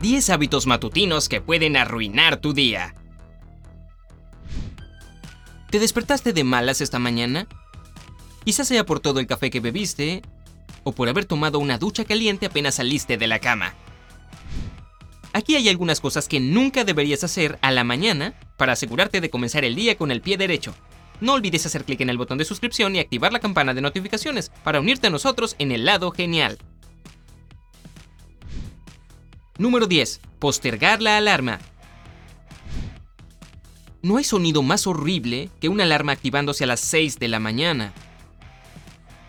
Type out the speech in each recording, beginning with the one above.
10 hábitos matutinos que pueden arruinar tu día. ¿Te despertaste de malas esta mañana? Quizás sea por todo el café que bebiste o por haber tomado una ducha caliente apenas saliste de la cama. Aquí hay algunas cosas que nunca deberías hacer a la mañana para asegurarte de comenzar el día con el pie derecho. No olvides hacer clic en el botón de suscripción y activar la campana de notificaciones para unirte a nosotros en el lado genial. Número 10. Postergar la alarma. No hay sonido más horrible que una alarma activándose a las 6 de la mañana.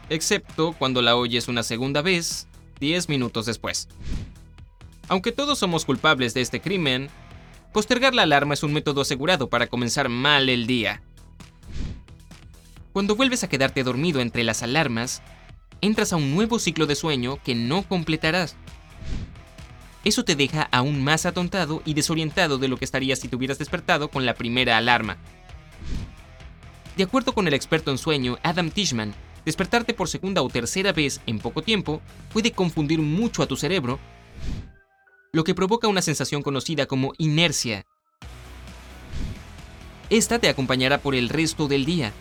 Excepto cuando la oyes una segunda vez, 10 minutos después. Aunque todos somos culpables de este crimen, postergar la alarma es un método asegurado para comenzar mal el día. Cuando vuelves a quedarte dormido entre las alarmas, entras a un nuevo ciclo de sueño que no completarás. Eso te deja aún más atontado y desorientado de lo que estarías si te hubieras despertado con la primera alarma. De acuerdo con el experto en sueño Adam Tishman, despertarte por segunda o tercera vez en poco tiempo puede confundir mucho a tu cerebro, lo que provoca una sensación conocida como inercia. Esta te acompañará por el resto del día,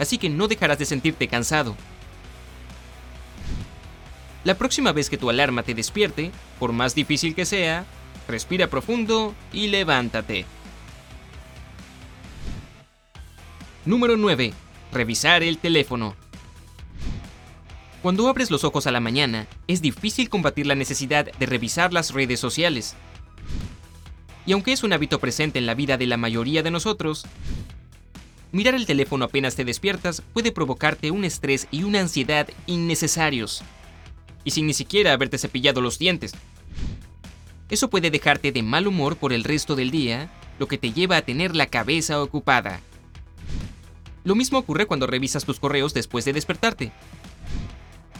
así que no dejarás de sentirte cansado. La próxima vez que tu alarma te despierte, por más difícil que sea, respira profundo y levántate. Número 9. Revisar el teléfono. Cuando abres los ojos a la mañana, es difícil combatir la necesidad de revisar las redes sociales. Y aunque es un hábito presente en la vida de la mayoría de nosotros, mirar el teléfono apenas te despiertas puede provocarte un estrés y una ansiedad innecesarios y sin ni siquiera haberte cepillado los dientes. Eso puede dejarte de mal humor por el resto del día, lo que te lleva a tener la cabeza ocupada. Lo mismo ocurre cuando revisas tus correos después de despertarte.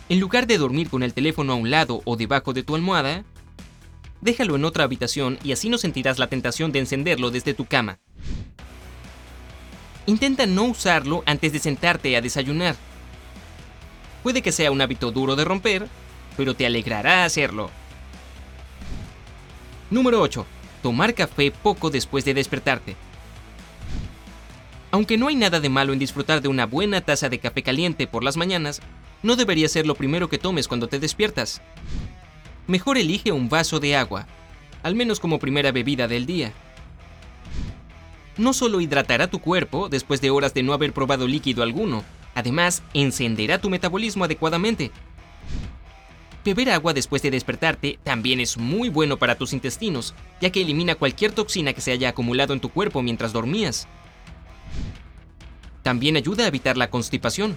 En lugar de dormir con el teléfono a un lado o debajo de tu almohada, déjalo en otra habitación y así no sentirás la tentación de encenderlo desde tu cama. Intenta no usarlo antes de sentarte a desayunar. Puede que sea un hábito duro de romper, pero te alegrará hacerlo. Número 8. Tomar café poco después de despertarte. Aunque no hay nada de malo en disfrutar de una buena taza de café caliente por las mañanas, no debería ser lo primero que tomes cuando te despiertas. Mejor elige un vaso de agua, al menos como primera bebida del día. No solo hidratará tu cuerpo después de horas de no haber probado líquido alguno, además encenderá tu metabolismo adecuadamente, Beber agua después de despertarte también es muy bueno para tus intestinos, ya que elimina cualquier toxina que se haya acumulado en tu cuerpo mientras dormías. También ayuda a evitar la constipación,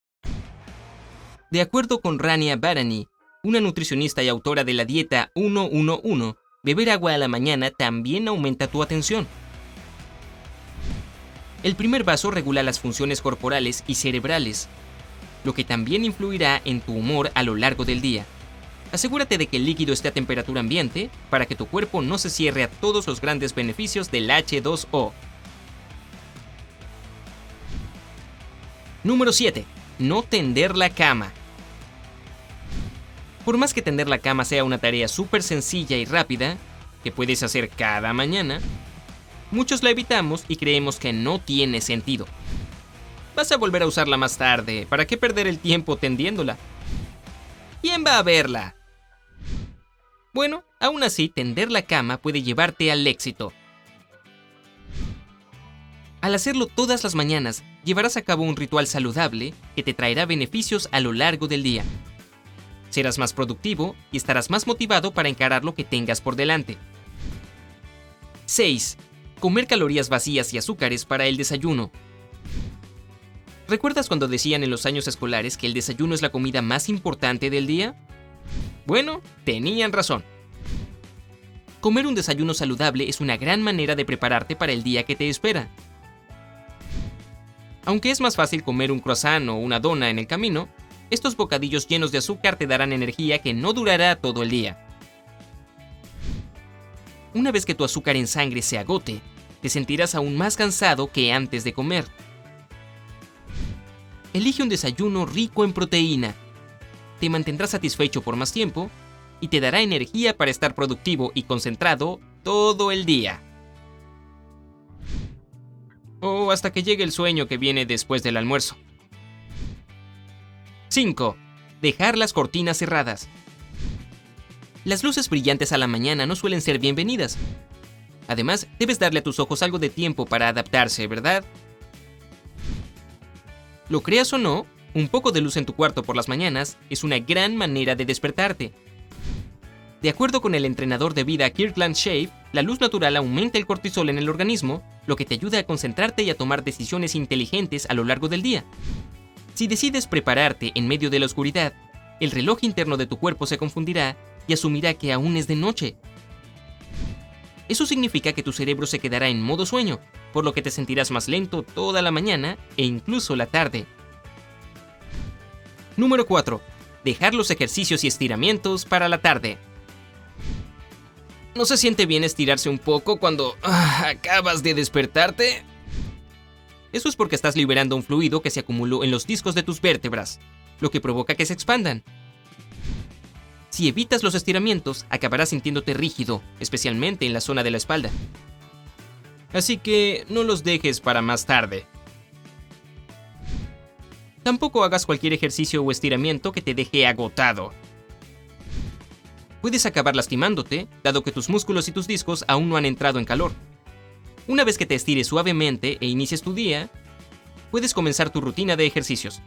De acuerdo con Rania Barani, una nutricionista y autora de la dieta 111, beber agua a la mañana también aumenta tu atención. El primer vaso regula las funciones corporales y cerebrales, lo que también influirá en tu humor a lo largo del día. Asegúrate de que el líquido esté a temperatura ambiente para que tu cuerpo no se cierre a todos los grandes beneficios del H2O. Número 7. No tender la cama. Por más que tender la cama sea una tarea súper sencilla y rápida, que puedes hacer cada mañana, muchos la evitamos y creemos que no tiene sentido. Vas a volver a usarla más tarde, ¿para qué perder el tiempo tendiéndola? ¿quién va a verla? Bueno, aún así, tender la cama puede llevarte al éxito. Al hacerlo todas las mañanas, llevarás a cabo un ritual saludable que te traerá beneficios a lo largo del día. Serás más productivo y estarás más motivado para encarar lo que tengas por delante. 6. Comer calorías vacías y azúcares para el desayuno. ¿Recuerdas cuando decían en los años escolares que el desayuno es la comida más importante del día? Bueno, tenían razón. Comer un desayuno saludable es una gran manera de prepararte para el día que te espera. Aunque es más fácil comer un croissant o una dona en el camino, estos bocadillos llenos de azúcar te darán energía que no durará todo el día. Una vez que tu azúcar en sangre se agote, te sentirás aún más cansado que antes de comer. Elige un desayuno rico en proteína. Te mantendrá satisfecho por más tiempo y te dará energía para estar productivo y concentrado todo el día. O hasta que llegue el sueño que viene después del almuerzo. 5. Dejar las cortinas cerradas. Las luces brillantes a la mañana no suelen ser bienvenidas. Además, debes darle a tus ojos algo de tiempo para adaptarse, ¿verdad? Lo creas o no, un poco de luz en tu cuarto por las mañanas es una gran manera de despertarte. De acuerdo con el entrenador de vida Kirkland Shave, la luz natural aumenta el cortisol en el organismo, lo que te ayuda a concentrarte y a tomar decisiones inteligentes a lo largo del día. Si decides prepararte en medio de la oscuridad, el reloj interno de tu cuerpo se confundirá y asumirá que aún es de noche. Eso significa que tu cerebro se quedará en modo sueño, por lo que te sentirás más lento toda la mañana e incluso la tarde. Número 4. Dejar los ejercicios y estiramientos para la tarde. ¿No se siente bien estirarse un poco cuando ah, acabas de despertarte? Eso es porque estás liberando un fluido que se acumuló en los discos de tus vértebras, lo que provoca que se expandan. Si evitas los estiramientos, acabarás sintiéndote rígido, especialmente en la zona de la espalda. Así que no los dejes para más tarde. Tampoco hagas cualquier ejercicio o estiramiento que te deje agotado. Puedes acabar lastimándote, dado que tus músculos y tus discos aún no han entrado en calor. Una vez que te estires suavemente e inicies tu día, puedes comenzar tu rutina de ejercicios.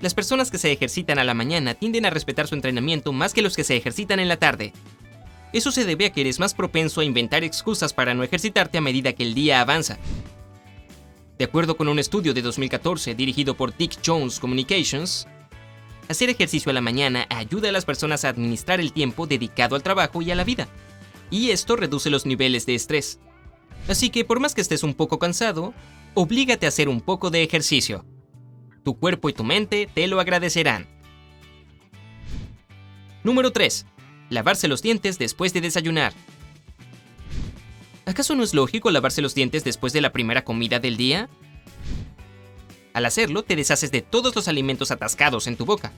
Las personas que se ejercitan a la mañana tienden a respetar su entrenamiento más que los que se ejercitan en la tarde. Eso se debe a que eres más propenso a inventar excusas para no ejercitarte a medida que el día avanza. De acuerdo con un estudio de 2014 dirigido por Dick Jones Communications, hacer ejercicio a la mañana ayuda a las personas a administrar el tiempo dedicado al trabajo y a la vida. Y esto reduce los niveles de estrés. Así que por más que estés un poco cansado, oblígate a hacer un poco de ejercicio tu cuerpo y tu mente te lo agradecerán. Número 3. Lavarse los dientes después de desayunar. ¿Acaso no es lógico lavarse los dientes después de la primera comida del día? Al hacerlo, te deshaces de todos los alimentos atascados en tu boca.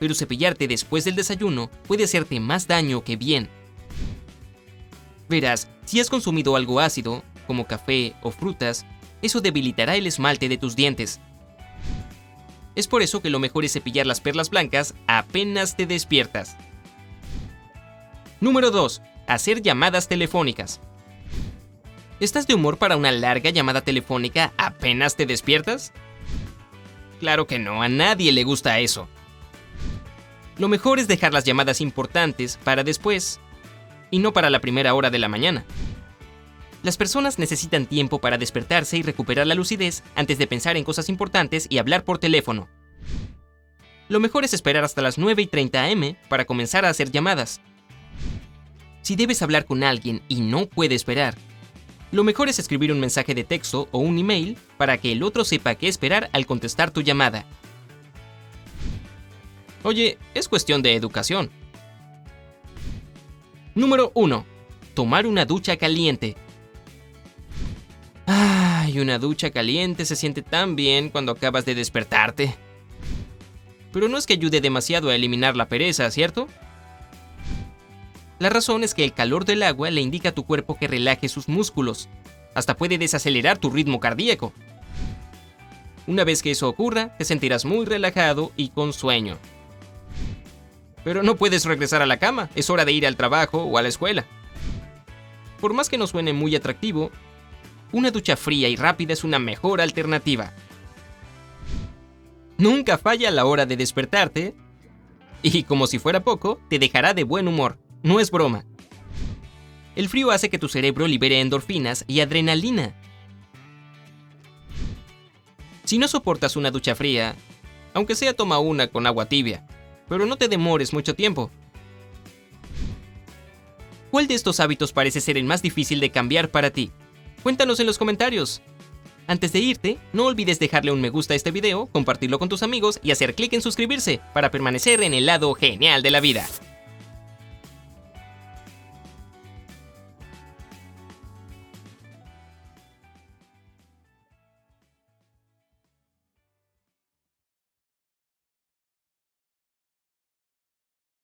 Pero cepillarte después del desayuno puede hacerte más daño que bien. Verás, si has consumido algo ácido, como café o frutas, eso debilitará el esmalte de tus dientes es por eso que lo mejor es cepillar las perlas blancas apenas te despiertas. Número 2. Hacer llamadas telefónicas. ¿Estás de humor para una larga llamada telefónica apenas te despiertas? Claro que no, a nadie le gusta eso. Lo mejor es dejar las llamadas importantes para después, y no para la primera hora de la mañana. Las personas necesitan tiempo para despertarse y recuperar la lucidez antes de pensar en cosas importantes y hablar por teléfono. Lo mejor es esperar hasta las 9 y 30 am para comenzar a hacer llamadas. Si debes hablar con alguien y no puede esperar, lo mejor es escribir un mensaje de texto o un email para que el otro sepa qué esperar al contestar tu llamada. Oye, es cuestión de educación. Número 1. Tomar una ducha caliente. Ay, una ducha caliente se siente tan bien cuando acabas de despertarte. Pero no es que ayude demasiado a eliminar la pereza, ¿cierto? La razón es que el calor del agua le indica a tu cuerpo que relaje sus músculos. Hasta puede desacelerar tu ritmo cardíaco. Una vez que eso ocurra, te sentirás muy relajado y con sueño. Pero no puedes regresar a la cama, es hora de ir al trabajo o a la escuela. Por más que no suene muy atractivo, una ducha fría y rápida es una mejor alternativa. Nunca falla a la hora de despertarte y como si fuera poco, te dejará de buen humor. No es broma. El frío hace que tu cerebro libere endorfinas y adrenalina. Si no soportas una ducha fría, aunque sea toma una con agua tibia, pero no te demores mucho tiempo. ¿Cuál de estos hábitos parece ser el más difícil de cambiar para ti? Cuéntanos en los comentarios. Antes de irte, no olvides dejarle un me gusta a este video, compartirlo con tus amigos y hacer clic en suscribirse para permanecer en el lado genial de la vida.